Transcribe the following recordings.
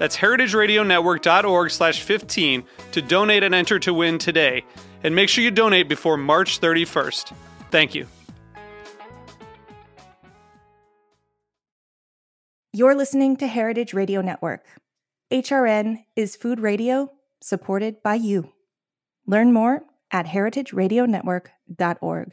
That's heritageradionetwork.org slash 15 to donate and enter to win today. And make sure you donate before March 31st. Thank you. You're listening to Heritage Radio Network. HRN is food radio supported by you. Learn more at heritageradionetwork.org.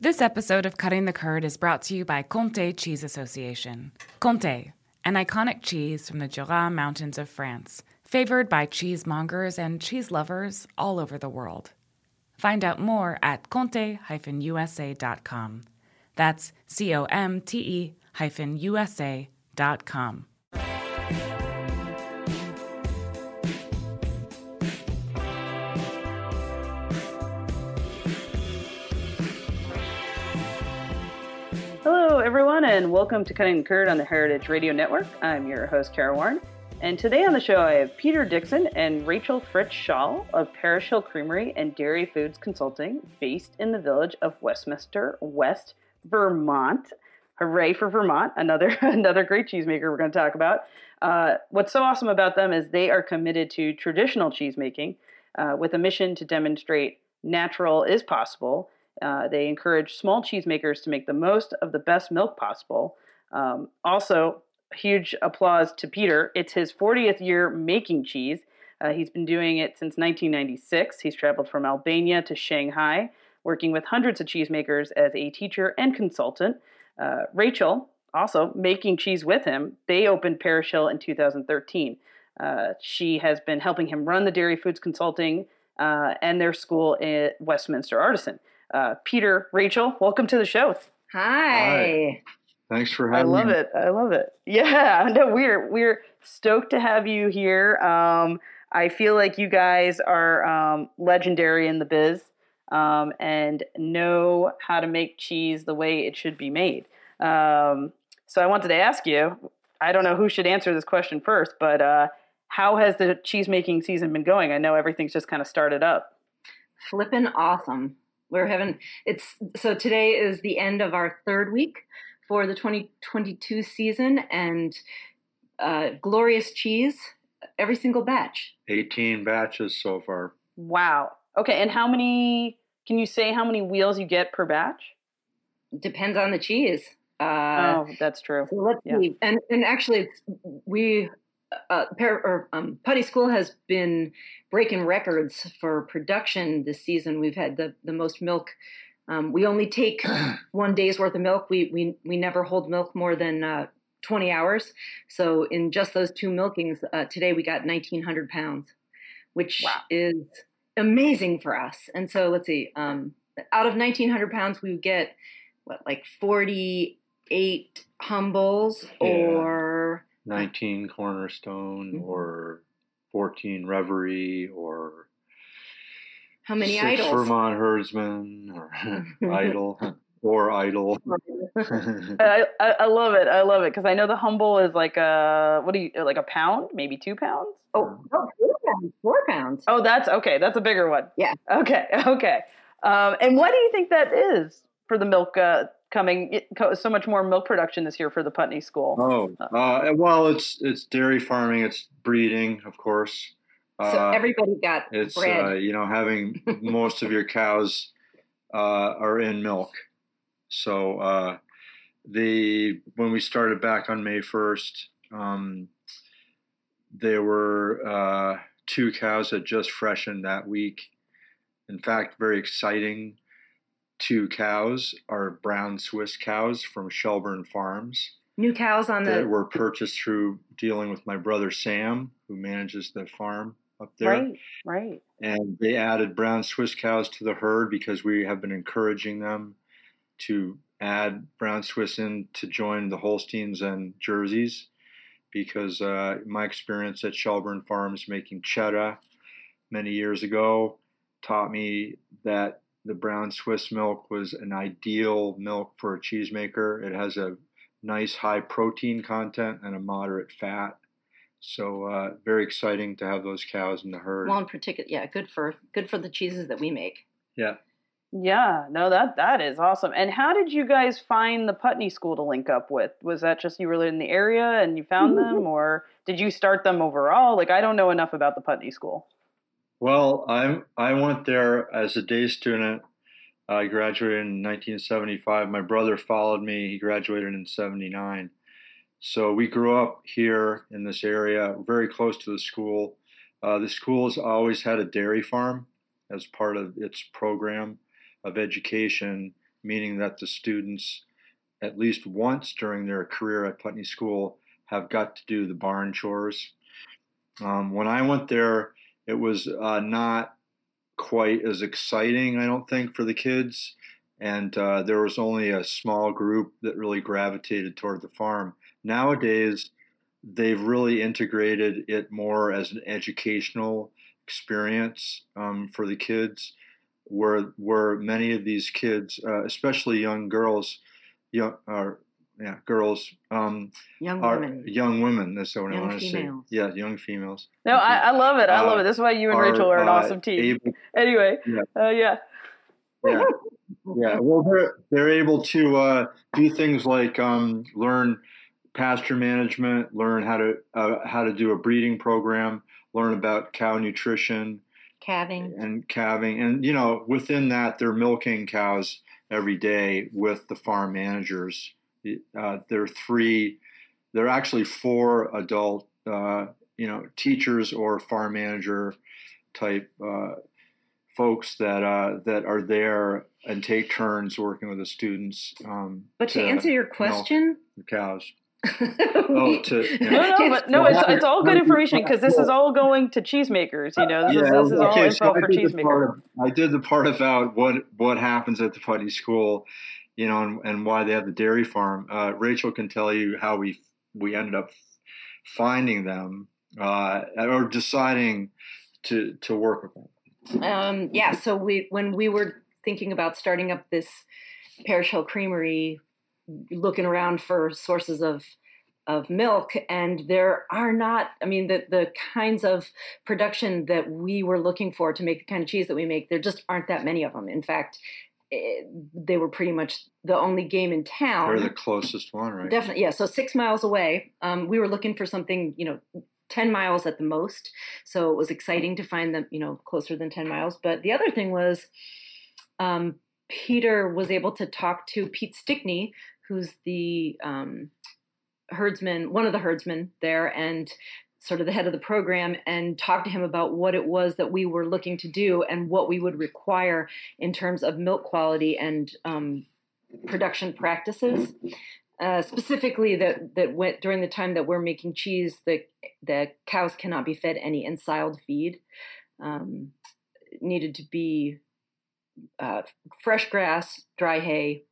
This episode of Cutting the Curd is brought to you by Comté Cheese Association. Comté, an iconic cheese from the Jura Mountains of France, favored by cheesemongers and cheese lovers all over the world. Find out more at comte-usa.com. That's C O M T E hyphen USA.com. and welcome to Cutting the Curd on the Heritage Radio Network. I'm your host, Kara Warren. And today on the show, I have Peter Dixon and Rachel Fritz Schaal of Parish Hill Creamery and Dairy Foods Consulting, based in the village of Westminster, West Vermont. Hooray for Vermont! Another another great cheesemaker we're going to talk about. Uh, what's so awesome about them is they are committed to traditional cheesemaking uh, with a mission to demonstrate natural is possible. Uh, they encourage small cheesemakers to make the most of the best milk possible. Um, also, huge applause to Peter. It's his 40th year making cheese. Uh, he's been doing it since 1996. He's traveled from Albania to Shanghai, working with hundreds of cheesemakers as a teacher and consultant. Uh, Rachel, also making cheese with him, they opened Parish Hill in 2013. Uh, she has been helping him run the Dairy Foods Consulting uh, and their school at Westminster Artisan. Uh, Peter, Rachel, welcome to the show. Hi. Thanks for having me. I love me. it. I love it. Yeah, no, we're we're stoked to have you here. Um, I feel like you guys are um, legendary in the biz um, and know how to make cheese the way it should be made. Um, so I wanted to ask you. I don't know who should answer this question first, but uh, how has the cheese making season been going? I know everything's just kind of started up. Flippin' awesome. We're having it's so today is the end of our third week for the 2022 season and uh, glorious cheese every single batch. 18 batches so far. Wow. Okay, and how many? Can you say how many wheels you get per batch? Depends on the cheese. Uh, oh, that's true. So let's Yeah. see. And and actually, we uh, par- or, um, Putney School has been breaking records for production this season. We've had the the most milk. Um, we only take one day's worth of milk. We we we never hold milk more than uh, 20 hours. So in just those two milkings uh, today, we got 1,900 pounds, which Wow. is amazing for us. And so let's see. Um, out of 1,900 pounds, we would get what like 48 humbles Yeah. or 19 Cornerstone Mhm. or 14 Reverie or how many six Idylls? Vermont Herdsman or Idyll or Idyll. I, I, I love it. I love it because I know the humble is like a what do you like a pound, maybe two pounds. Oh, oh, four pounds. Four pounds. Oh, that's okay. That's a bigger one. Yeah. Okay. Okay. Um, and what do you think that is for the milk uh, coming? So much more milk production this year for the Putney School. oh, uh, well, it's it's dairy farming, it's breeding, of course. Uh, So everybody got it's bread. uh, you know having most of your cows uh, are in milk. So uh, the when we started back on May first, um, there were uh, two cows that just freshened that week. In fact, very exciting. Two cows are brown Swiss cows from Shelburne Farms New cows on the. that were purchased through dealing with my brother Sam, who manages the farm up there. Right, right. And they added brown Swiss cows to the herd because we have been encouraging them to add brown Swiss in to join the Holsteins and Jerseys. Because uh, my experience at Shelburne Farms making cheddar many years ago taught me that the brown Swiss milk was an ideal milk for a cheesemaker. It has a nice high protein content and a moderate fat. So uh, very exciting to have those cows in the herd. well, in particular, yeah, good for good for the cheeses that we make. yeah. Yeah, no, that that is awesome. And how did you guys find the Putney School to link up with? Was that just you were in the area and you found them, or did you start them overall? Like, I don't know enough about the Putney School. Well, I I went there as a day student. I graduated in 1975. My brother followed me. He graduated in 79. So we grew up here in this area, very close to the school. Uh, the school has always had a dairy farm as part of its program of education, meaning that the students, at least once during their career at Putney School, have got to do the barn chores. Um, when I went there, it was uh, not quite as exciting, I don't think, for the kids. And uh, there was only a small group that really gravitated toward the farm. Nowadays, they've really integrated it more as an educational experience um, for the kids, where where many of these kids, uh, especially young girls, young or yeah, girls, um, Young are women. young women. That's what I Young want to say. Yeah, young females. No, I, I love it. I love Uh, it. This is why you and are, Rachel are an uh, awesome team. able- Anyway, Yeah. uh, yeah. yeah, yeah. Well, they're they're able to uh, do things like um, learn pasture management, learn how to uh, how to do a breeding program, learn about cow nutrition calving. and calving, and you know within that they're milking cows every day with the farm managers. Uh, there are three. There are actually four adult, uh, you know, teachers or farm manager type uh, folks that uh, that are there and take turns working with the students. Um, But to answer your question, the cows. Oh, to yeah. No, no, but no, it's, it's all good information because this is all going to cheesemakers. You know, this is, this is all okay, info so I for did, the part cheesemakers. I did the part about what what happens at the Putney School, you know, and, and why they have the dairy farm. Uh, Rachel can tell you how we we ended up finding them uh, or deciding to to work with them. um, yeah. So we when we were thinking about starting up this Parish Hill Creamery, looking around for sources of of milk, and there are not. I mean, the the kinds of production that we were looking for to make the kind of cheese that we make, there just aren't that many of them. In fact, eh, they were pretty much the only game in town. They're the closest one, right? Definitely, yeah. So six miles away, um, we were looking for something, you know, ten miles at the most. So it was exciting to find them, you know, closer than ten miles. But the other thing was, um, Peter was able to talk to Pete Stickney, who's the um, herdsman, one of the herdsmen there, and sort of the head of the program, and talk to him about what it was that we were looking to do and what we would require in terms of milk quality and um, production practices. Uh, specifically, that that went during the time that we're making cheese, the the cows cannot be fed any ensiled feed. Um, needed to be uh, fresh grass, dry hay.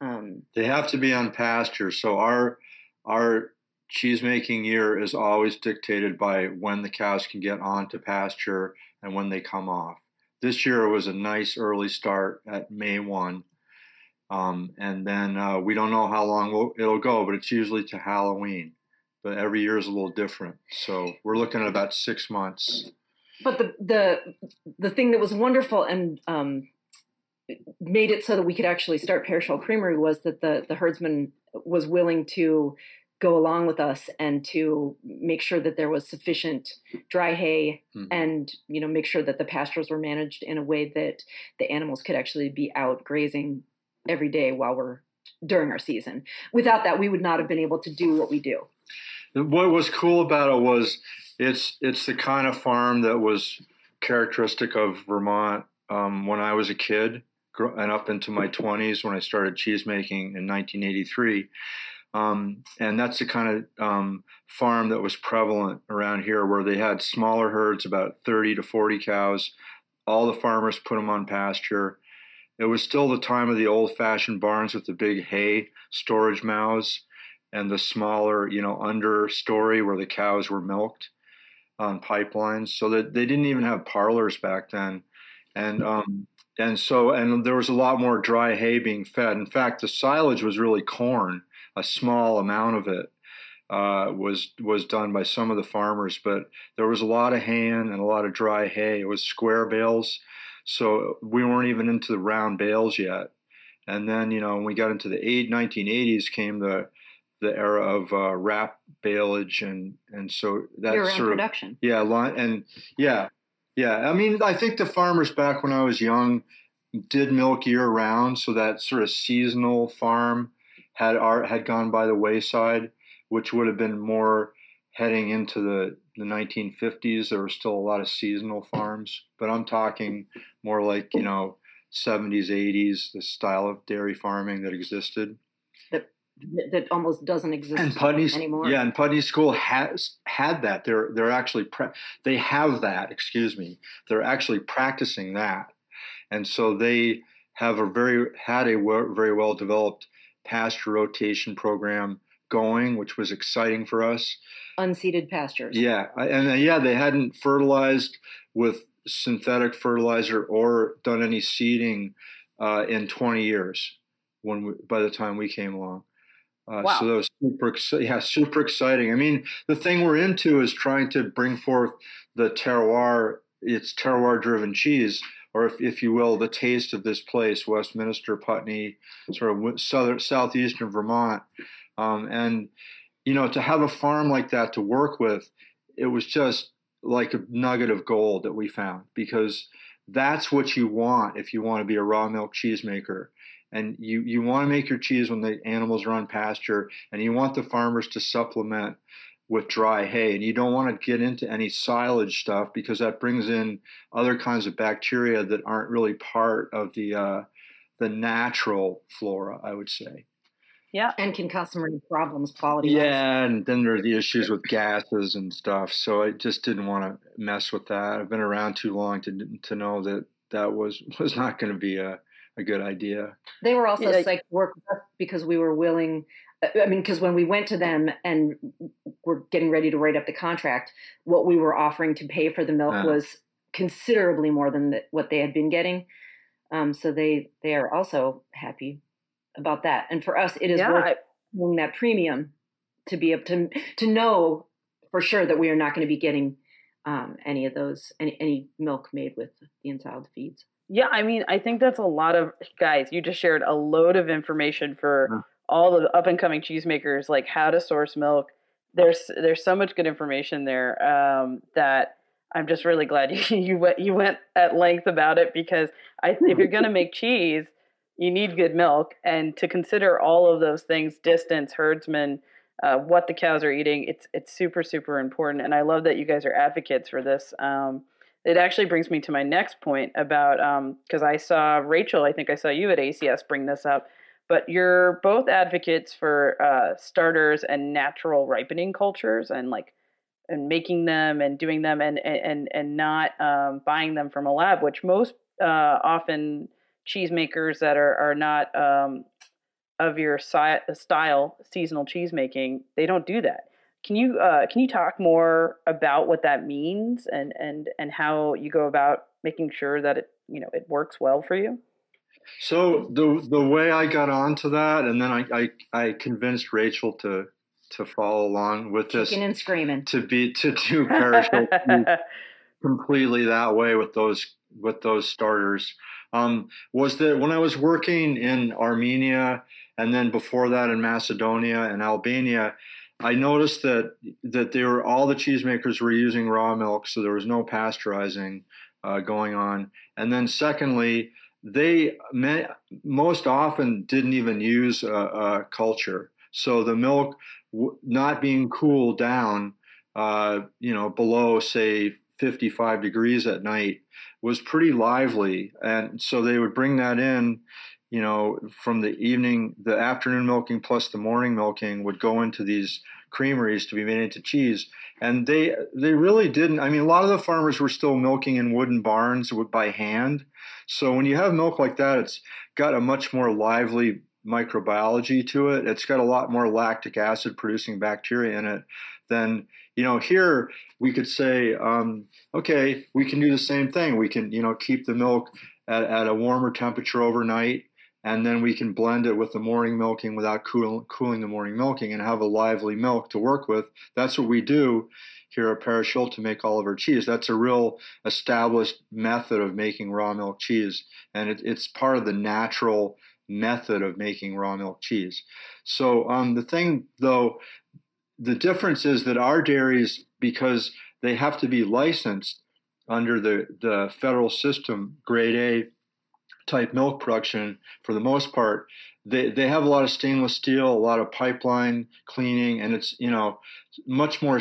Um, They have to be on pasture. So our our cheese making year is always dictated by when the cows can get onto pasture and when they come off. This year was a nice early start at May one, um, and then uh, we don't know how long we'll, it'll go, but it's usually to Halloween. But every year is a little different. So we're looking at about six months. but the the the thing that was wonderful and um, made it so that we could actually start Hill Creamery was that the the herdsman was willing to go along with us and to make sure that there was sufficient dry hay Mhm. and you know make sure that the pastures were managed in a way that the animals could actually be out grazing every day while we're during our season without that we would not have been able to do what we do What was cool about it was it's it's the kind of farm that was characteristic of Vermont um, when I was a kid. and up into my 20s when I started cheese making in 1983. Um, and that's the kind of um, farm that was prevalent around here where they had smaller herds, about 30 to 40 cows. All the farmers put them on pasture. It was still the time of the old fashioned barns with the big hay storage mows and the smaller, you know, understory where the cows were milked on pipelines. So that they didn't even have parlors back then. And um, and so and there was a lot more dry hay being fed. In fact, the silage was really corn. A small amount of it uh, was was done by some of the farmers, but there was a lot of hay and a lot of dry hay. It was square bales, so we weren't even into the round bales yet. And then you know when we got into the eight, 1980s came the the era of uh, wrap baleage and and so that sort of production. Yeah, and yeah, yeah, I mean, I think the farmers back when I was young did milk year round, so that sort of seasonal farm had art had gone by the wayside, which would have been more heading into the the 1950s. There were still a lot of seasonal farms, but I'm talking more like you know 70s, 80s, the style of dairy farming that existed that almost doesn't exist and Putney, anymore. Yeah, and Putney School has had that. They're they're actually they have that. Excuse me. They're actually practicing that, and so they have a very had a very well developed pasture rotation program going, which was exciting for us. Unseeded pastures. Yeah, and yeah, they hadn't fertilized with synthetic fertilizer or done any seeding uh, in 20 years when we, by the time we came along. Uh, wow. So that was super, yeah, super exciting. I mean, the thing we're into is trying to bring forth the terroir, it's terroir-driven cheese, or if, if you will, the taste of this place, Westminster, Putney, sort of southern, southeastern Vermont, um, and you know, to have a farm like that to work with, it was just like a nugget of gold that we found because that's what you want if you want to be a raw milk cheesemaker. And you you want to make your cheese when the animals are on pasture and you want the farmers to supplement with dry hay and you don't want to get into any silage stuff because that brings in other kinds of bacteria that aren't really part of the uh, the natural flora i would say yeah and can cause some problems quality yeah and then there are the issues with gases and stuff so i just didn't want to mess with that i've been around too long to to know that that was was not going to be a a good idea. They were also yeah. psyched to work with us because we were willing. I mean, because when we went to them and were getting ready to write up the contract, what we were offering to pay for the milk uh. was considerably more than the, what they had been getting. Um, so they they are also happy about that. And for us, it is yeah. worth paying that premium to be able to to know for sure that we are not going to be getting um, any of those any any milk made with the ensiled feeds. Yeah, I mean, I think that's a lot of guys. You just shared a load of information for yeah. All the up and coming cheesemakers, like how to source milk. There's there's so much good information there um, that I'm just really glad you, you went you went at length about it because I if you're gonna make cheese, you need good milk, and to consider all of those things, distance, herdsman, uh, what the cows are eating, it's it's super super important. And I love that you guys are advocates for this. Um, it actually brings me to my next point about because um, I saw Rachel, I think I saw you at ACS bring this up, but you're both advocates for uh, starters and natural ripening cultures and like and making them and doing them and and and not um, buying them from a lab, which most uh, often cheesemakers that are are not um, of your si- style seasonal cheesemaking they don't do that can you uh, can you talk more about what that means and and and how you go about making sure that it you know it works well for you? So the the way I got onto that, and then I I, I convinced Rachel to to follow along with this, and screaming, to be to do Parish Hill completely that way with those with those starters. Um, was that when I was working in Armenia and then before that in Macedonia and Albania, I noticed that that they were all the cheesemakers were using raw milk, so there was no pasteurizing uh, going on. And then secondly, they may, most often didn't even use a, a culture, so the milk not being cooled down, uh, you know, below say 55 degrees at night was pretty lively. And so they would bring that in, you know, from the evening, the afternoon milking plus the morning milking would go into these creameries to be made into cheese. And they they really didn't. I mean, a lot of the farmers were still milking in wooden barns by hand. So when you have milk like that, it's got a much more lively microbiology to it. It's got a lot more lactic acid producing bacteria in it than you know here we could say um, okay we can do the same thing we can you know keep the milk at, at a warmer temperature overnight and then we can blend it with the morning milking without cool, cooling the morning milking and have a lively milk to work with. That's what we do here at Parish to make all of our cheese. That's a real established method of making raw milk cheese, and it, it's part of the natural method of making raw milk cheese. So um, the thing, though, the difference is that our dairies, because they have to be licensed under the, the federal system, grade A type milk production for the most part they, they have a lot of stainless steel a lot of pipeline cleaning and it's you know much more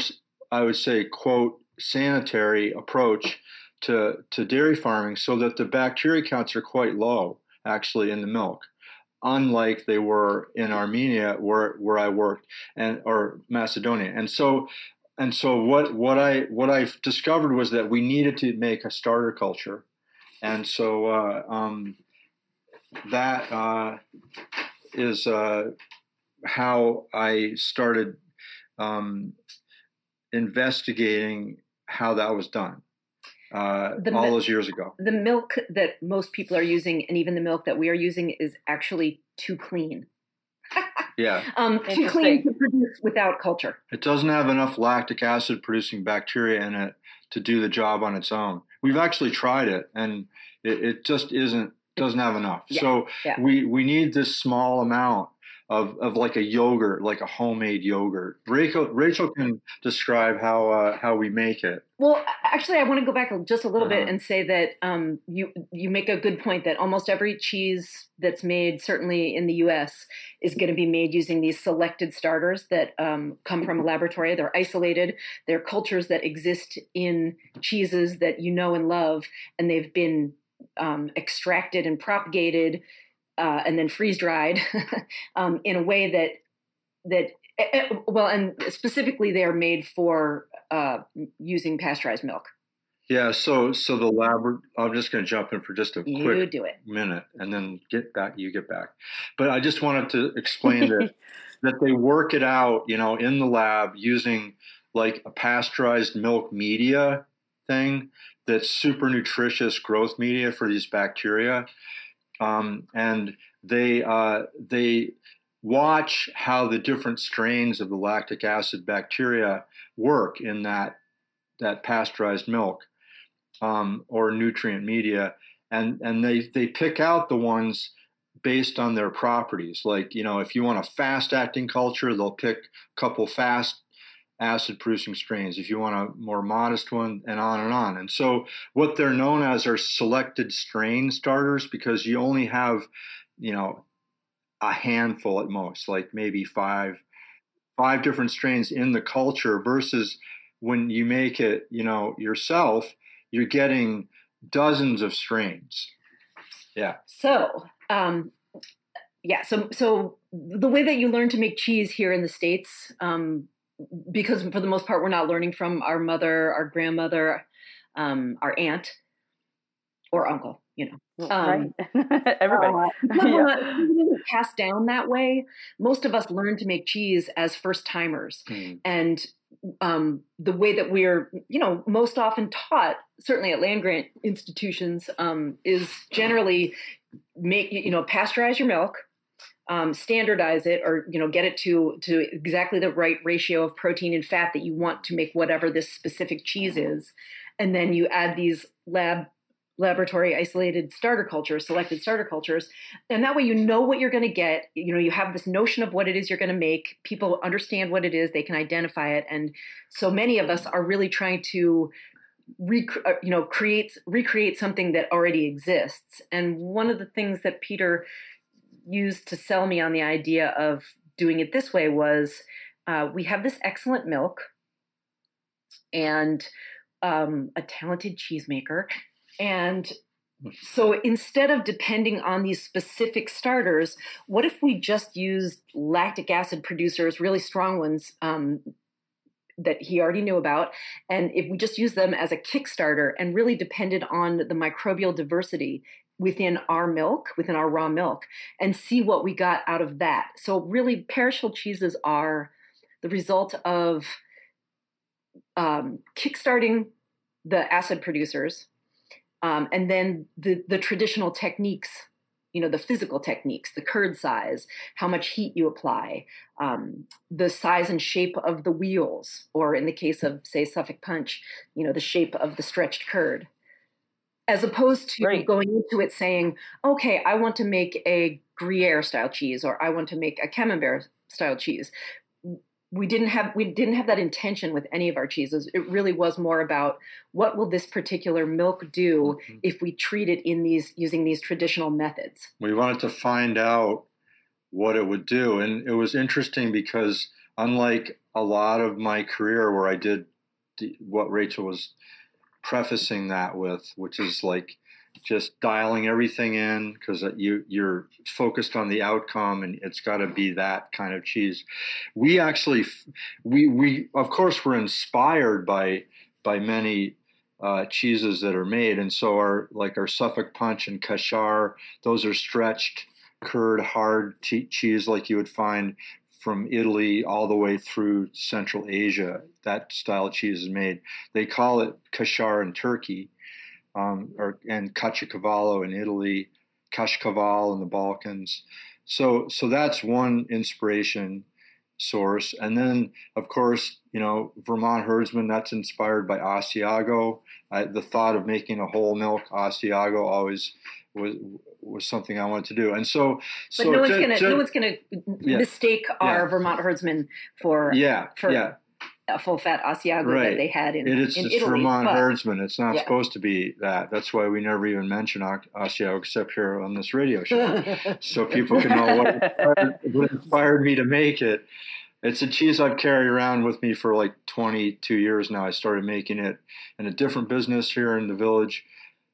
i would say quote sanitary approach to to dairy farming so that the bacteria counts are quite low actually in the milk unlike they were in armenia where where i worked and or macedonia. And so and so what what i what i discovered was that we needed to make a starter culture. And so uh, um, that uh, is uh, how I started um, investigating how that was done. Uh, all those years ago. The milk that most people are using, and even the milk that we are using, is actually too clean. yeah. Um, too clean to produce without culture. It doesn't have enough lactic acid producing bacteria in it to do the job on its own. We've actually tried it, and it, it just isn't doesn't have enough. Yeah, so yeah. we we need this small amount of, of like a yogurt, like a homemade yogurt. Rachel Rachel can describe how uh, how we make it. Well, actually, I want to go back just a little uh-huh. bit and say that um, you you make a good point that almost every cheese that's made, certainly in the U.S., is going to be made using these selected starters that um, come from a laboratory. They're isolated. They're cultures that exist in cheeses that you know and love, and they've been um, extracted and propagated uh, and then freeze dried um, in a way that that eh, eh, well, and specifically they are made for uh, using pasteurized milk. Yeah, so so the lab. I'm just going to jump in for just a you quick minute, and then get back. You get back, but I just wanted to explain that that they work it out, you know, in the lab using like a pasteurized milk media thing that's super nutritious growth media for these bacteria um, and they uh, they watch how the different strains of the lactic acid bacteria work in that that pasteurized milk um, or nutrient media, and and they they pick out the ones based on their properties. Like you know, if you want a fast acting culture, they'll pick a couple fast acid producing strains, if you want a more modest one, and on and on. And so, what they're known as are selected strain starters because you only have, you know, a handful at most, like maybe five, five different strains in the culture versus when you make it, you know, yourself, you're getting dozens of strains. Yeah. So, um, yeah. So, so the way that you learn to make cheese here in the states, um, because for the most part we're not learning from our mother our grandmother um, our aunt or uncle you know um, right. everybody uh, yeah. passed down that way most of us learn to make cheese as first timers mm. and um, the way that we're you know most often taught certainly at land grant institutions um, is generally make you know pasteurize your milk um, standardize it or you know get it to to exactly the right ratio of protein and fat that you want to make whatever this specific cheese is. And then you add these lab laboratory isolated starter cultures selected starter cultures. And that way you know what you're going to get. You know you have this notion of what it is you're going to make. People understand what it is. They can identify it. And so many of us are really trying to rec- uh, you know create recreate something that already exists. And one of the things that peter used to sell me on the idea of doing it this way was uh, we have this excellent milk and um, a talented cheesemaker. And so instead of depending on these specific starters, what if we just used lactic acid producers, really strong ones um, that he already knew about, and if we just use them as a Kickstarter and really depended on the microbial diversity within our milk, within our raw milk, and see what we got out of that. So really, Parish Hill cheeses are the result of um, kickstarting the acid producers, um, and then the the traditional techniques, you know, the physical techniques, the curd size, how much heat you apply, um, the size and shape of the wheels, or in the case of say Suffolk Punch, you know, the shape of the stretched curd. As opposed to Right. going into it saying, okay, I want to make a Gruyere style cheese, or I want to make a Camembert style cheese we didn't have we didn't have that intention with any of our cheeses. It really was more about what will this particular milk do Mhm. if we treat it in these using these traditional methods. We wanted to find out what it would do. And it was interesting because, unlike a lot of my career where I did the, what Rachel was prefacing that with, which is like just dialing everything in because you you're focused on the outcome and it's got to be that kind of cheese. We actually we we of course we're inspired by by many uh, cheeses that are made, and so our like our Suffolk Punch and Kashar, those are stretched curd hard cheese like you would find from Italy all the way through Central Asia. That style of cheese is made. They call it Kashar in Turkey, um, or and Caciocavallo in Italy, Kashkaval in the Balkans. So so that's one inspiration source. And then, of course, you know, Vermont herdsman, that's inspired by Asiago. The thought of making a whole milk Asiago always was was something I wanted to do. And so, But so no one's gonna no one's gonna Yeah. mistake our Vermont herdsman for yeah, for yeah. a full fat Asiago Right. that they had in, It is in it's Italy. Vermont but- herdsman. It's not Yeah. supposed to be that. That's why we never even mention As- Asiago except here on this radio show. so people can know what inspired, what inspired me to make it. It's a cheese I've carried around with me for like 22 years now. I started making it in a different business here in the village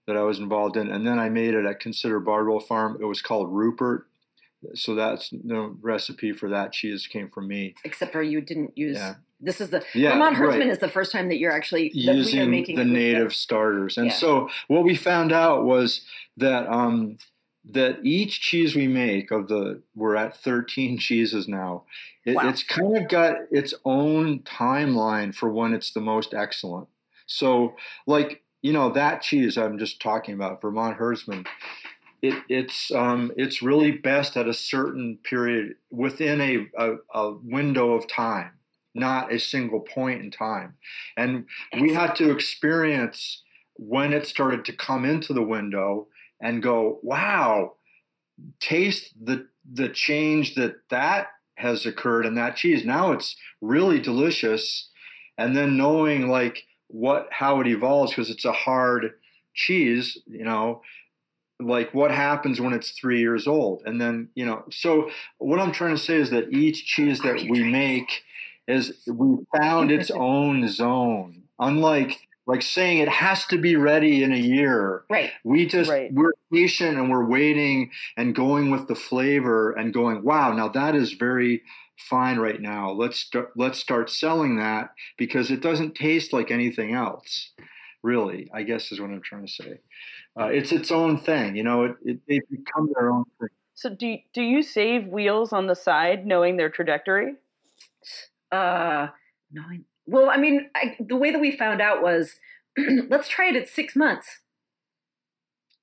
that I was involved in, and then I made it at Consider Bardwell Farm. It was called Rupert. So that's the recipe for that cheese came from me. Except for you didn't use. Yeah. This is the Yeah, Vermont herdsman right. is the first time that you're actually that using making the native starters. And Yeah. so what we found out was that um, that each cheese we make of the we're at 13 cheeses now. It, Wow. It's kind of got its own timeline for when it's the most excellent. So like you know that cheese I'm just talking about, Vermont Herdsman. It, it's um, it's really best at a certain period within a, a, a window of time, not a single point in time. And we had to experience when it started to come into the window and go, wow, taste the the change that that has occurred in that cheese. Now it's really delicious, and then knowing like what how it evolves because it's a hard cheese, you know. Like what happens when it's three years old, and then you know. So what I'm trying to say is that each cheese that we make is we found its own zone. Unlike like saying it has to be ready in a year. Right. We just Right. we're patient and we're waiting and going with the flavor and going, wow, now that is very fine right now. Let's start let's start selling that because it doesn't taste like anything else. Really, I guess is what I'm trying to say. Uh, it's its own thing, you know. It, it they become their own thing. So do do you save wheels on the side, knowing their trajectory? Uh, no, I, well, I mean, I, the way that we found out was let's try it at six months.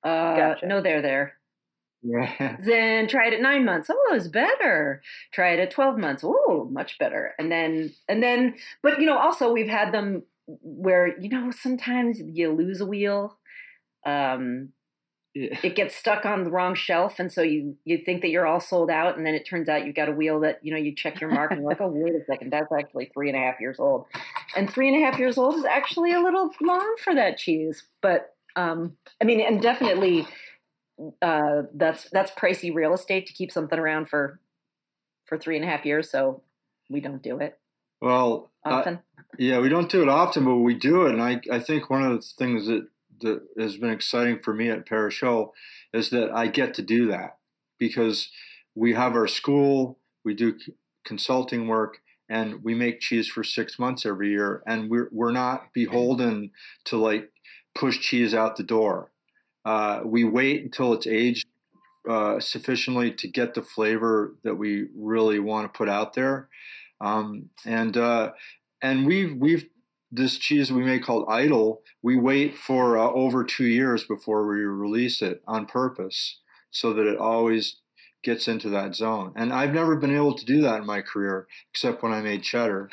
Uh, Gotcha. no, there, there. Yeah. Then try it at nine months. Oh, it's better. Try it at twelve months. Oh, much better. And then, and then, but you know, also we've had them where you know sometimes you lose a wheel. Um, Yeah. it gets stuck on the wrong shelf and so you you think that you're all sold out and then it turns out you've got a wheel that you know you check your mark and you're like oh wait a second that's actually three and a half years old and three and a half years old is actually a little long for that cheese but um i mean and definitely uh that's that's pricey real estate to keep something around for for three and a half years so we don't do it Well, often. Uh, yeah, we don't do it often, but we do it. And I, I think one of the things that, that has been exciting for me at Parish Hill is that I get to do that because we have our school, we do consulting work, and we make cheese for six months every year. And we're, we're not beholden to like push cheese out the door. Uh, we wait until it's aged uh, sufficiently to get the flavor that we really want to put out there. Um, and uh, and we've we've this cheese we make called Idyll. We wait for uh, over two years before we release it on purpose, so that it always gets into that zone. And I've never been able to do that in my career, except when I made cheddar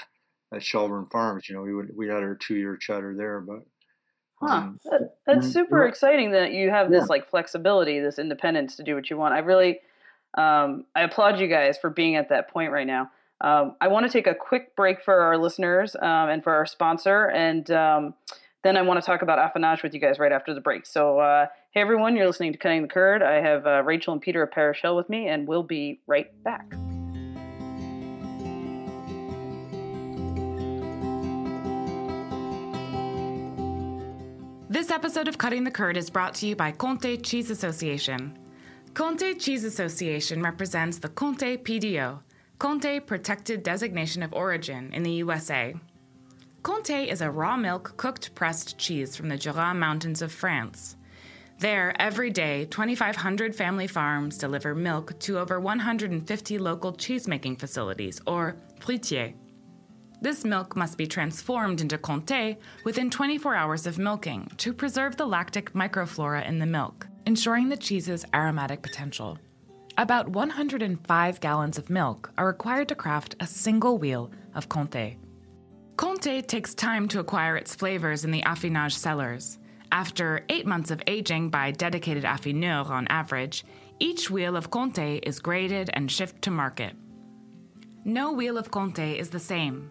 at Shelburne Farms. You know, we would, we had our two year cheddar there, but. Huh. Um, that, that's mm, super exciting that you have this yeah. like flexibility, this independence to do what you want. I really, um, I applaud you guys for being at that point right now. Um, I want to take a quick break for our listeners um, and for our sponsor, and um, then I want to talk about affinage with you guys right after the break. So, uh, hey everyone, you're listening to Cutting the Curd. I have uh, Rachel and Peter of Parish Hill with me, and we'll be right back. This episode of Cutting the Curd is brought to you by Comté Cheese Association. Comté Cheese Association represents the Comté PDO Comté Protected Designation of Origin in the USA. Comté is a raw milk cooked pressed cheese from the Jura Mountains of France. There, every day, 2,500 family farms deliver milk to over 150 local cheesemaking facilities, or fruitiers. This milk must be transformed into Comté within 24 hours of milking to preserve the lactic microflora in the milk, ensuring the cheese's aromatic potential. About 105 gallons of milk are required to craft a single wheel of Comté. Comté takes time to acquire its flavors in the affinage cellars. After eight months of aging by dedicated affineurs on average, each wheel of Comté is graded and shipped to market. No wheel of Comté is the same.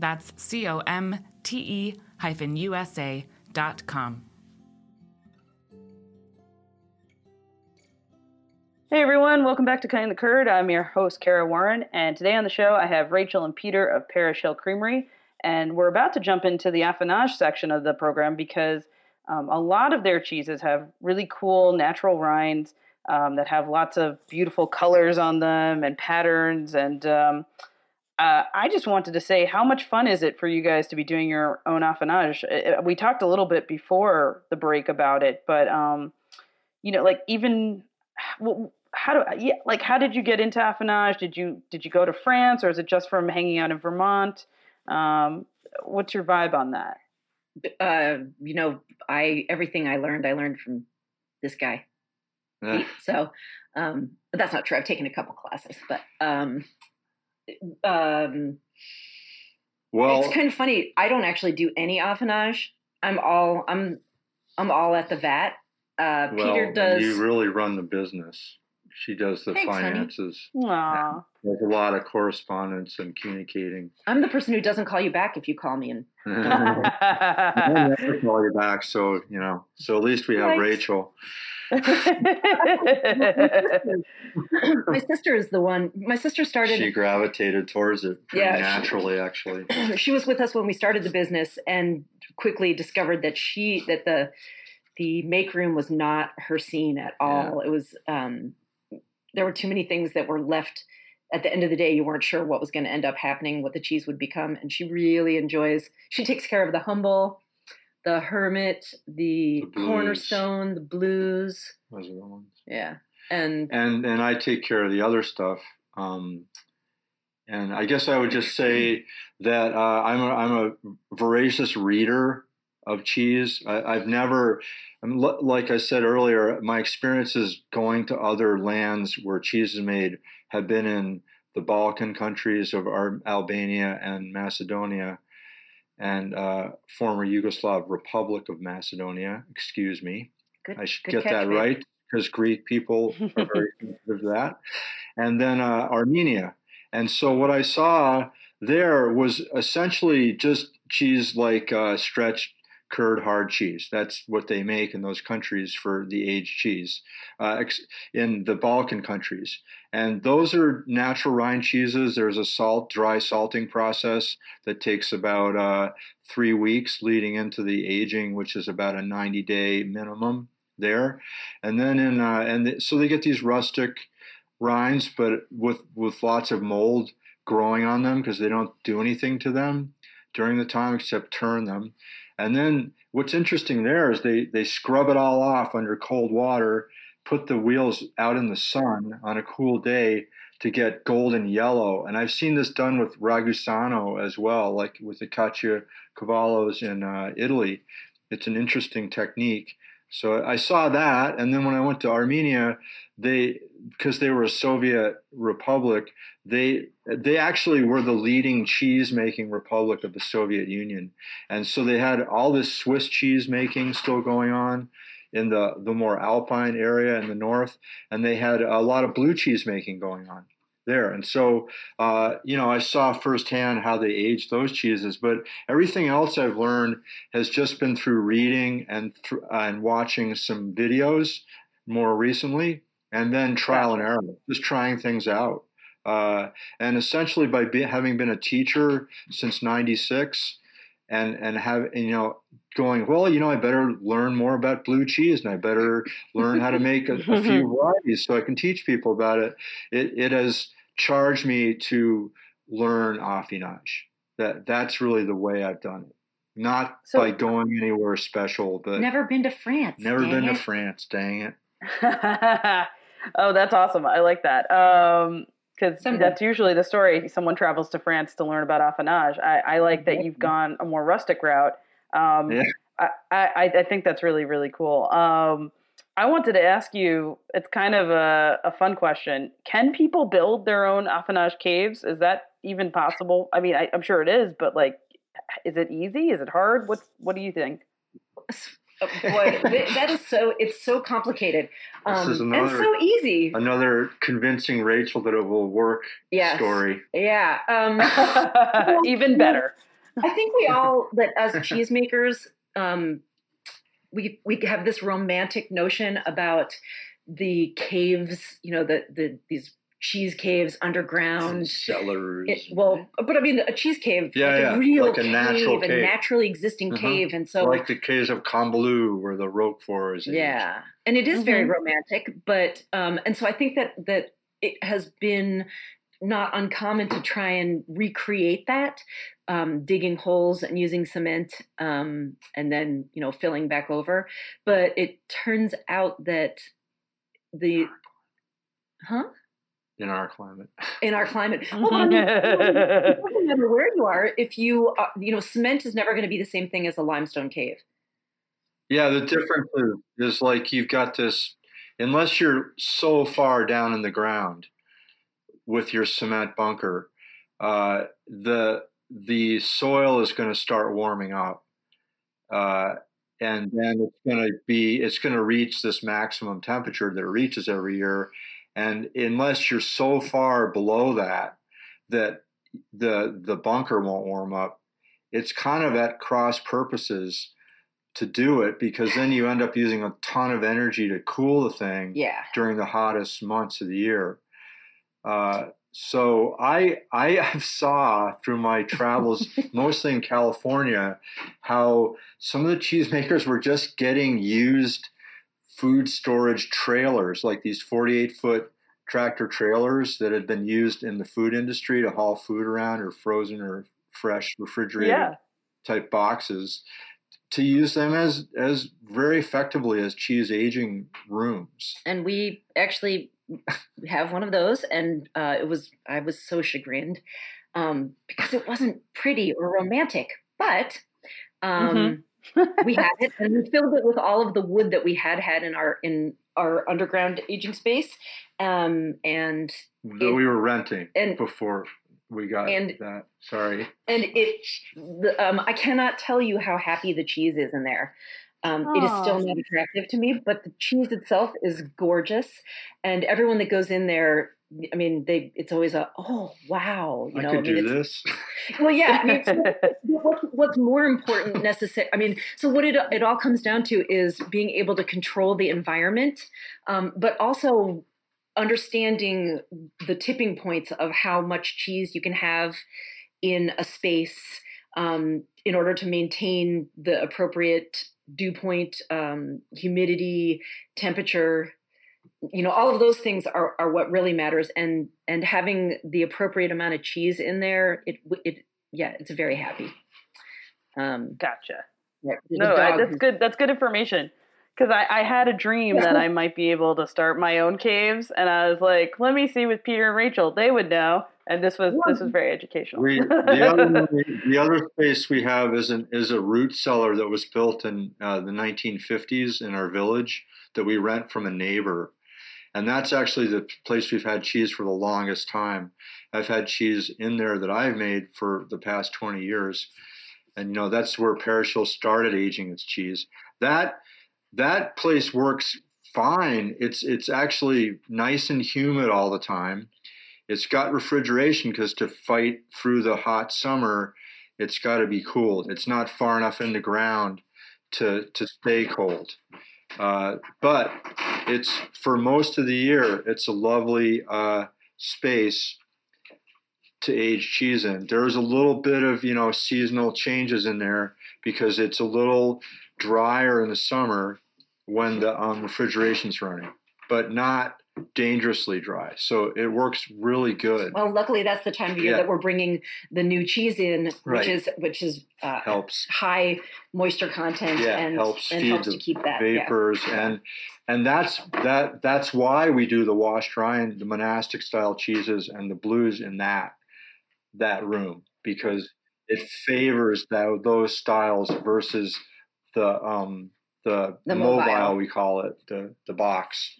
That's C O M T E hyphen USA dot com. Hey everyone, welcome back to Cutting the Curd. I'm your host, Kara Warren, and today on the show I have Rachel and Peter of Parish Hill Creamery, and we're about to jump into the affinage section of the program because um, a lot of their cheeses have really cool natural rinds um, that have lots of beautiful colors on them and patterns, and um, uh, I just wanted to say, how much fun is it for you guys to be doing your own affinage? We talked a little bit before the break about it, but um, you know, like even how do yeah, like how did you get into affinage? Did you did you go to France, or is it just from hanging out in Vermont? Um, what's your vibe on that? Uh, you know, I everything I learned, I learned from this guy. Yeah. So, um, that's not true. I've taken a couple classes, but um, um, well, it's kind of funny. I don't actually do any affinage. I'm all I'm I'm all at the vat. Uh, well, Peter does. You really run the business. She does the Thanks, finances. Aww. There's a lot of correspondence and communicating. I'm the person who doesn't call you back if you call me and. I never call you back, so you know. So at least we have Rachel. my sister is the one. My sister started. She gravitated towards it yeah, naturally, she, actually. She was with us when we started the business, and quickly discovered that she that the the make room was not her scene at all. Yeah. It was um, there were too many things that were left. At the end of the day, you weren't sure what was going to end up happening, what the cheese would become, and she really enjoys. She takes care of the humble the Hermit, the, the Cornerstone, the Blues. Those are the ones. Yeah, and and and I take care of the other stuff. Um, and I guess I would just say that uh, I'm a, I'm a voracious reader of cheese. I, have never, like I said earlier, my experiences going to other lands where cheese is made have been in the Balkan countries of Albania and Macedonia and uh, former Yugoslav Republic of Macedonia. Excuse me. Good, I should get that right because Greek people are very sensitive to that. And then uh, Armenia. And so what I saw there was essentially just cheese like uh, stretched curd hard cheese. That's what they make in those countries for the aged cheese uh, in the Balkan countries. And those are natural rind cheeses. There's a salt, dry salting process that takes about uh, three weeks leading into the aging, which is about a 90 day minimum there. And then in, uh, and th- so they get these rustic rinds, but with, with lots of mold growing on them because they don't do anything to them during the time except turn them. And then what's interesting there is they, they scrub it all off under cold water, put the wheels out in the sun on a cool day to get golden yellow. And I've seen this done with Ragusano as well, like with the Caccia Cavallos in uh, Italy. It's an interesting technique. So I saw that, and then when I went to Armenia, they because they were a Soviet republic, they they actually were the leading cheese making republic of the Soviet Union, and so they had all this Swiss cheese making still going on in the the more alpine area in the north, and they had a lot of blue cheese making going on there. And so, uh, you know, I saw firsthand how they aged those cheeses. But everything else I've learned has just been through reading and th- and watching some videos more recently, and then trial and error, just trying things out. Uh, and essentially, by be, having been a teacher since '96, and and have you know going well, you know, I better learn more about blue cheese, and I better learn how to make a, a few varieties so I can teach people about it. It it has charged me to learn affinage. That that's really the way I've done it. Not So- by going anywhere special, but Never been to France. never dang been to. France. Dang it! oh, that's awesome. I like that. Um, because that's usually the story. Someone travels to France to learn about affinage. I, I like that you've gone a more rustic route. Um, Yeah. I, I, I think that's really, really cool. Um, I wanted to ask you, it's kind of a, a fun question. Can people build their own affinage caves? Is that even possible? I mean, I, I'm sure it is, but like, is it easy? Is it hard? What, what do you think? Oh, boy, that is so. It's so complicated. Um, is and another- so easy. Another convincing Rachel that it will work Yes. story. Yeah. Um, even better. I think we all that as cheesemakers, um, we we have this romantic notion about the caves. You know, the the these cheese caves underground. Cellars. It, well, but I mean, a cheese cave, Yeah, like yeah, a real like a cave, natural a cave. naturally existing Mhm. cave, and so like the caves of Combalou where the Roquefort is. aged. yeah, and it is very Mhm. romantic, but um, and so I think that that it has been not uncommon to try and recreate that, um, digging holes and using cement, um, and then you know filling back over. But it turns out that the huh in our climate. in our climate. Well, I mean, doesn't matter where you are. If you, uh, you know, cement is never going to be the same thing as a limestone cave. Yeah, the difference is like you've got this, unless you're so far down in the ground with your cement bunker, uh, the the soil is going to start warming up, uh, and then it's going to be it's going to reach this maximum temperature that it reaches every year, and unless you're so far below that that the the bunker won't warm up, it's kind of at cross purposes to do it because then you end up using a ton of energy to cool the thing Yeah. during the hottest months of the year. Uh, so I I saw through my travels, mostly in California, how some of the cheesemakers were just getting used food storage trailers, like these 48 foot tractor trailers that had been used in the food industry to haul food around or frozen or fresh refrigerated Yeah. type boxes to use them as as very effectively as cheese aging rooms. and we actually have one of those and uh, it was i was so chagrined um, because it wasn't pretty or romantic but um, we had it and we filled it with all of the wood that we had had in our in our underground aging space um, and that It- we were renting and- before we got And- that. Sorry. and it the, um, i cannot tell you how happy the cheese is in there um, it is still not attractive to me but the cheese itself is gorgeous and everyone that goes in there i mean they it's always a oh wow you I know could i mean do this. well yeah i mean it's- what's, what's more important necessary i mean so what it, it all comes down to is being able to control the environment um, but also understanding the tipping points of how much cheese you can have in a space um, in order to maintain the appropriate dew point um, humidity temperature you know all of those things are, are what really matters and and having the appropriate amount of cheese in there it it yeah it's very happy um Gotcha. yeah, No, I, that's good. That's good information. Because I, I had a dream that I might be able to start my own caves, and I was like, "Let me see with Peter and Rachel; they would know." And this was this was very educational. We the other the other space we have is an is a root cellar that was built in uh, the 1950s in our village that we rent from a neighbor, and that's actually the place we've had cheese for the longest time. I've had cheese in there that I've made for the past 20 years, and you know that's where Parish Hill started aging its cheese. That that place works fine. It's it's actually nice and humid all the time. It's got refrigeration because to fight through the hot summer, it's got to be cooled. It's not far enough in the ground to to stay cold. Uh, but it's for most of the year, it's a lovely uh, space to age cheese in. There's a little bit of you know seasonal changes in there because it's a little drier in the summer when the um, refrigeration's running, but not dangerously dry. So it works really good. well luckily that's the time of year Yeah. that we're bringing the new cheese in which Right. is which is uh, Helps high moisture content Yeah, and helps and helps to keep that yeah. vapors and and that's that that's why we do the wash dry and the monastic style cheeses and the blues in that that room because it favors that, those styles versus the um the, The mobile. mobile. we call it the the box.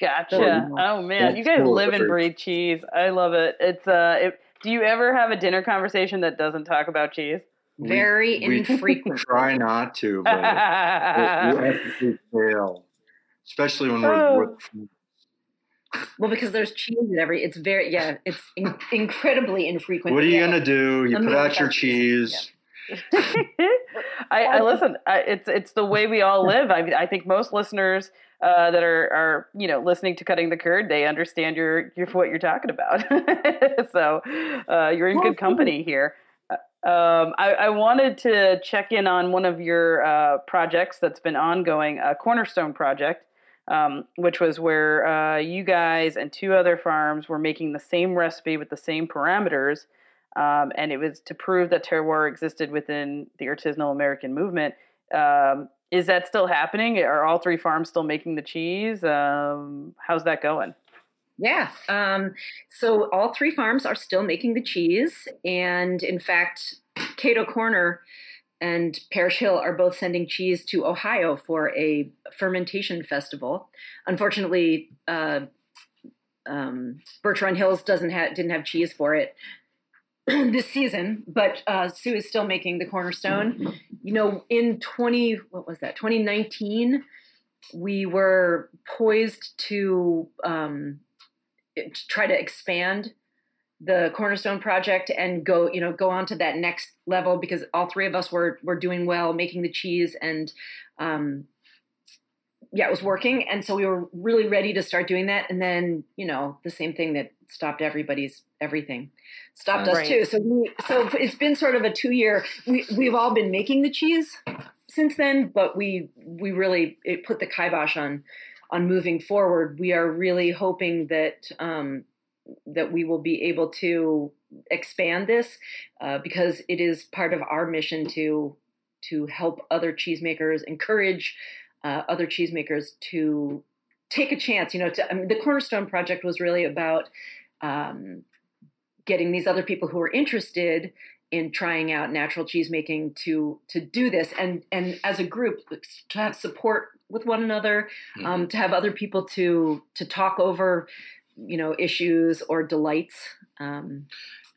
Gotcha. So- oh man, you guys live and breathe cheese. I love it. It's uh, it, do you ever have a dinner conversation that doesn't talk about cheese? We- very we infrequent Try not to, but we ethically fail, especially when we're, Oh. we're well because there's cheese in every it's very yeah it's in, incredibly infrequent What are you Yeah. gonna do? You I'm put out your cheese, cheese. I, I listen. I, it's it's the way we all live. I mean, I think most listeners uh, that are are you know listening to cutting the curd, they understand your your what you're talking about. so uh, you're in good company here. Uh, Um, I, I wanted to check in on one of your uh, projects that's been ongoing, a Cornerstone project, um, which was where uh, you guys and two other farms were making the same recipe with the same parameters um, and it was to prove that terroir existed within the artisanal American movement. Um, is that still happening? Are all three farms still making the cheese? Um, how's that going? Yeah. Um, so all three farms are still making the cheese. And in fact, Cato Corner and Parish Hill are both sending cheese to Ohio for a fermentation festival. Unfortunately, uh, um, Run Hills doesn't have didn't have cheese for it this season, but uh, Sue is still making the cornerstone. You know, in twenty what was that? Twenty nineteen, we were poised to um, try to expand the cornerstone project and go you know go on to that next level because all three of us were were doing well making the cheese and um yeah it was working and so we were really ready to start doing that and then you know the same thing that stopped everybody's everything. Stopped us too. So we so it's been sort of a two year we we've all been making the cheese since then but we we really it put the kibosh on on moving forward. We are really hoping that um that we will be able to expand this uh, because it is part of our mission to to help other cheesemakers encourage uh, other cheesemakers to take a chance you know to, I mean, the cornerstone project was really about um, getting these other people who are interested in trying out natural cheesemaking to to do this and and as a group to have support with one another um, to have other people to to talk over you know issues or delights um,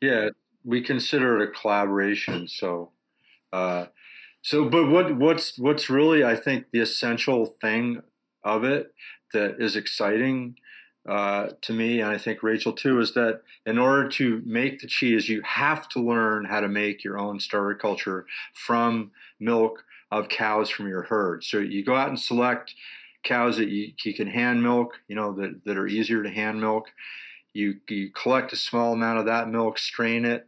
Yeah, we consider it a collaboration. So, uh, so, but what what's what's really I think the essential thing of it that is exciting uh, to me, and I think Rachel too, is that in order to make the cheese, you have to learn how to make your own starter culture from milk of cows from your herd. So you go out and select cows that you, you can hand milk, you know, that, that are easier to hand milk. You, you collect a small amount of that milk, strain it.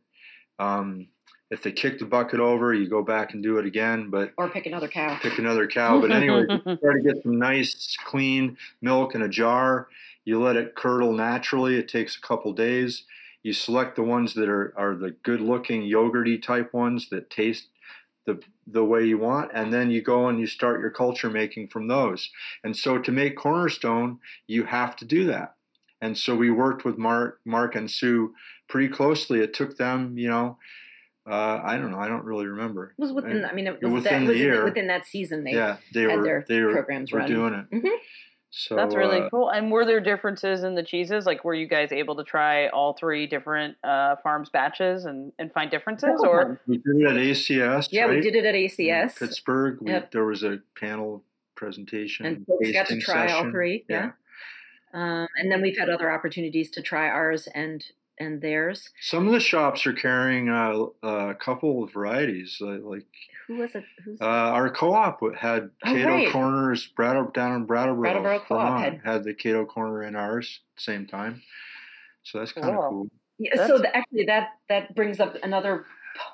Um, if they kick the bucket over, you go back and do it again. But or pick another cow. Pick another cow. But anyway, try to get some nice, clean milk in a jar. You let it curdle naturally. It takes a couple days. You select the ones that are, are the good looking yogurty type ones that taste the the way you want and then you go and you start your culture making from those and so to make cornerstone you have to do that and so we worked with mark mark and sue pretty closely it took them you know uh, I don't know. I don't really remember. It was within. I, I mean, it was within that, the year. Within that season, they yeah they had were their they were, programs were run. doing it. Mm-hmm. So That's really uh, cool. And were there differences in the cheeses? Like, were you guys able to try all three different uh, farms batches and, and find differences? Or we did it at ACS. Yeah, right? we did it at In ACS. Pittsburgh. We, Yep. There was a panel presentation. and folks got to tasting try all session. three. Yeah. Um, and then we've had other opportunities to try ours and and theirs. Some of the shops are carrying uh, a couple of varieties. Like, like Who was it? Who's uh, our co-op had Oh, Cato right. Corners, Brattle, down in Brattleboro, Brattleboro Co-op had- had the Cato Corner in ours at the same time. So that's kind of Cool. cool. Yeah, That's- so the, actually that that brings up another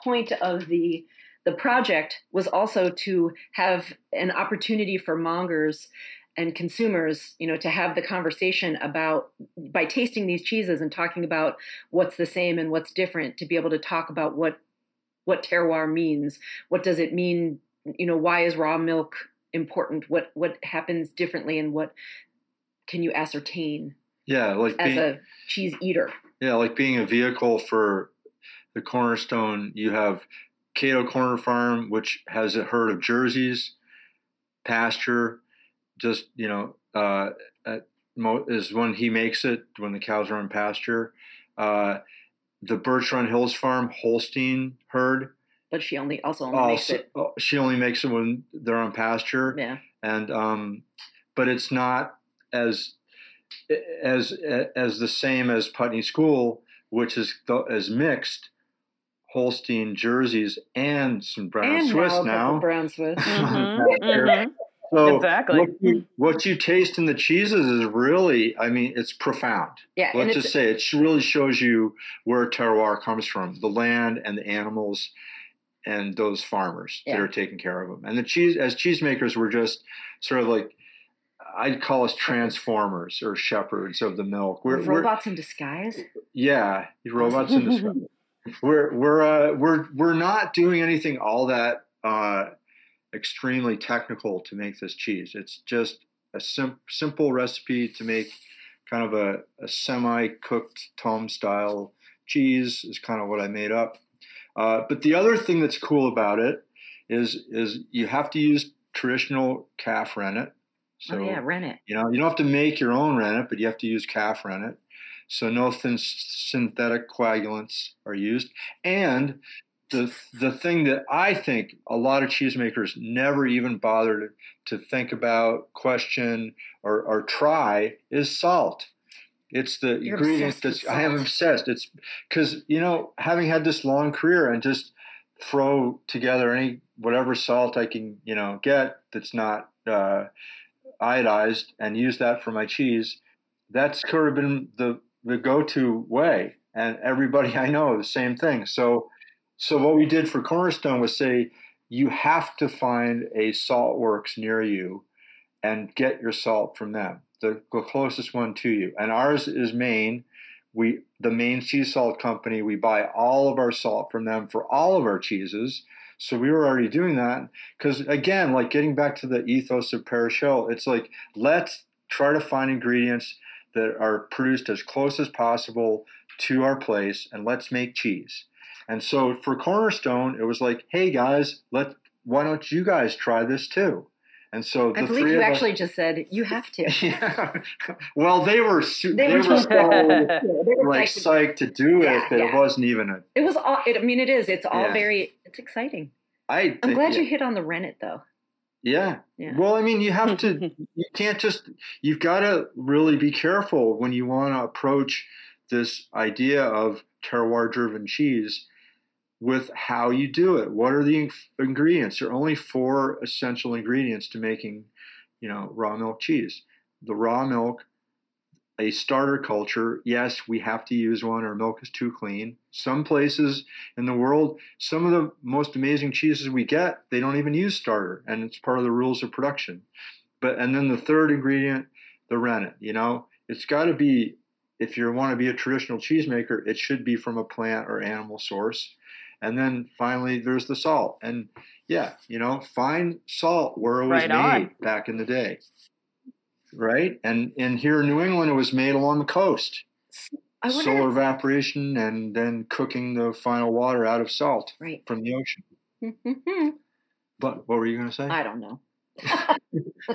point of the the project was also to have an opportunity for mongers and consumers, you know, to have the conversation about by tasting these cheeses and talking about what's the same and what's different to be able to talk about what what terroir means, what does it mean, you know, why is raw milk important, what what happens differently and what can you ascertain Yeah, like as being, a cheese eater. yeah, like being a vehicle for the Cornerstone. You have Cato Corner Farm, which has a herd of jerseys, pasture, just you know, uh, at, mo- is when he makes it when the cows are on pasture. Uh, the Birch Run Hills Farm Holstein herd. but she only also only makes it. oh, she only makes it when they're on pasture Yeah, and um, but it's not as as as the same as Putney School, which is as mixed Holstein jerseys and some brown and Swiss now, brown Swiss. Mhm, mhm. So Exactly. What you, what you taste in the cheeses is really, I mean, it's profound. Yeah, Let's just say it really shows you where terroir comes from, the land and the animals and those farmers that are taking care of them. And the cheese, as cheesemakers, we're just sort of like, I'd call us transformers or shepherds of the milk. We're, we're robots in disguise. yeah, robots in disguise. We're we're uh, we're we're not doing anything all that uh, extremely technical to make this cheese. It's just a sim- simple recipe to make kind of a, a semi-cooked tome style cheese is kind of what I made up. Uh, but the other thing that's cool about it is is you have to use traditional calf rennet. So oh yeah, rennet. you know, you don't have to make your own rennet, but you have to use calf rennet. So no thin synthetic coagulants are used. And the the thing that I think a lot of cheesemakers never even bother to, to think about, question, or, or try is salt. It's the You're ingredient that's I am obsessed. It's because you know, having had this long career and just throw together any whatever salt I can, you know, get that's not uh, iodized and use that for my cheese. That's sort of been the the go-to way, and everybody I know the same thing. So, so what we did for Cornerstone was say you have to find a salt works near you, and get your salt from them, the, closest one to you. And ours is Maine. We the Maine Sea Salt Company. We buy all of our salt from them for all of our cheeses. So we were already doing that because again, like getting back to the ethos of Parish it's like let's try to find ingredients that are produced as close as possible to our place and let's make cheese. And so for Cornerstone, it was like, hey guys, let why don't you guys try this too? And so the I believe three you of us- actually just said you have to. yeah. Well, they were su- They they, were were so Yeah, they were like psyched. psyched to do it Yeah, that it wasn't even a. It was all. It, I mean, it is. It's all very. It's exciting. I. I'm glad you hit on the rennet though. Yeah. Yeah. Well, I mean, you have to. you can't just. You've got to really be careful when you want to approach this idea of terroir-driven cheese with how you do it. What are the ingredients? There are only four essential ingredients to making, you know, raw milk cheese. The raw milk, a starter culture. Yes, we have to use one. Our milk is too clean. Some places in the world, some of the most amazing cheeses we get, they don't even use starter, and it's part of the rules of production. But and then the third ingredient, the rennet. You know, it's got to be. If you want to be a traditional cheesemaker, it should be from a plant or animal source. And then finally, there's the salt. And yeah, you know, fine salt where it was Right made back in the day. Right? And and here in New England, it was made along the coast. I wonder. Solar if- evaporation and then cooking the final water out of salt right. from the ocean. I But what were you going to say? I don't know.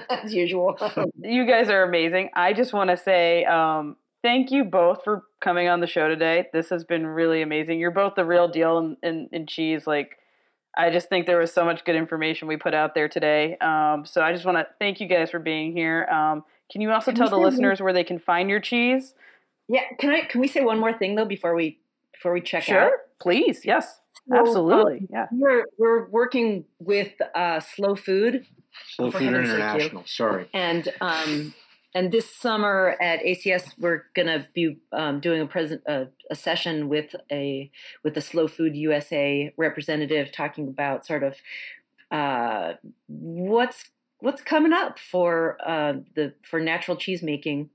As usual. you guys are amazing. I just want to say um, thank you both for coming on the show today. This has been really amazing. You're both the real deal in, in, in cheese. Like, I just think there was so much good information we put out there today. Um, so I just want to thank you guys for being here. Um, can you also Can tell the say one- listeners where they can find your cheese? yeah. Can I? Can we say one more thing though before we before we check sure, out? please. Yes, So, um, absolutely. yeah. We're we're working with uh, Slow Food Slow Food heaven's sake, you. International. Sorry. and um, and this summer at ACS we're gonna be um, doing a present uh, a session with a with the Slow Food USA representative talking about sort of uh, what's what's coming up for uh, the for natural cheese making.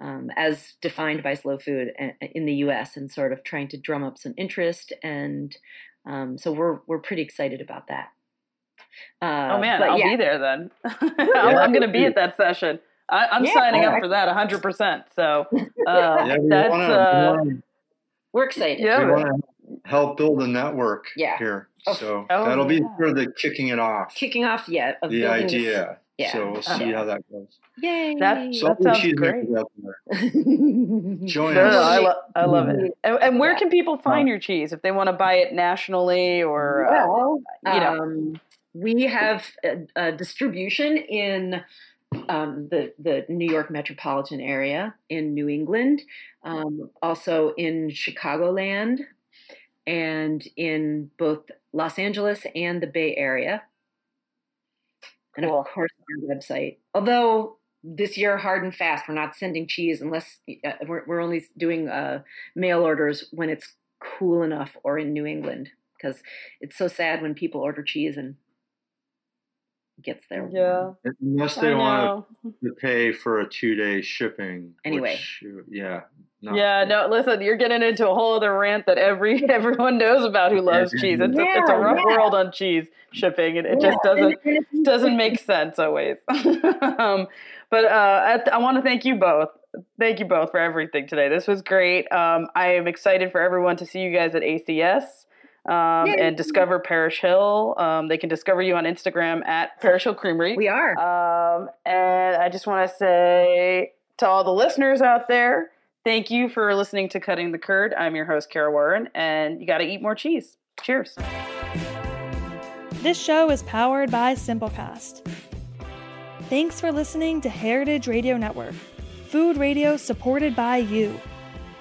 Um, as defined by Slow Food in the U.S. and sort of trying to drum up some interest, and um, so we're we're pretty excited about that. Uh, Oh man, I'll yeah. be there then. I'm, I'm going to be at that session. I, I'm Yeah. signing up for that 100. percent So uh, Yeah, we that's want uh, to We're excited. Yeah. we want to help build a network Yeah. here. Oh, So oh, that'll be yeah. sort of the kicking it off, kicking off yet of the building idea. yeah. So we'll see Yeah. how that goes. Yay! That- So That sounds cheese great. makers Join join No, us. I, lo- I love it. And, and where Yeah. can people find your cheese if they want to buy it nationally or? Uh, you know. um, we have a, a distribution in um, the the New York metropolitan area, in New England, um, also in Chicagoland, and in both Los Angeles and the Bay Area, and Cool. of course our website. Although this year, hard and fast, we're not sending cheese unless uh, we're, we're only doing uh, mail orders when it's cool enough or in New England because it's so sad when people order cheese and gets there. yeah. Unless they want to pay for a two day shipping. Anyway. which, yeah. No. Yeah, no, listen, you're getting into a whole other rant that every everyone knows about who loves cheese. It's, a, it's a rough yeah. world on cheese shipping, and it Yeah, just doesn't and- and it's- doesn't make sense always. um, but uh, I, I want to thank you both. Thank you both for everything today. This was great. Um, I am excited for everyone to see you guys at ACS um, and discover Parish Hill. Um, they can discover you on Instagram at Parish Hill Creamery. We are. Um, and I just want to say to all the listeners out there, thank you for listening to Cutting the Curd. I'm your host, Kara Warren, and you got to eat more cheese. Cheers. This show is powered by Simplecast. Thanks for listening to Heritage Radio Network, food radio supported by you.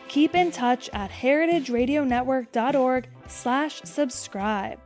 Keep in touch at heritageradionetwork.org slash subscribe.